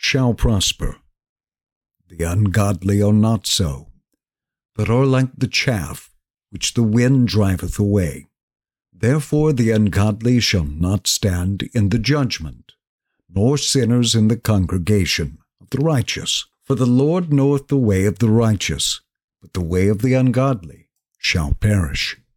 shall prosper. The ungodly are not so, but are like the chaff which the wind driveth away. Therefore the ungodly shall not stand in the judgment, nor sinners in the congregation of the righteous. For the Lord knoweth the way of the righteous, but the way of the ungodly shall perish.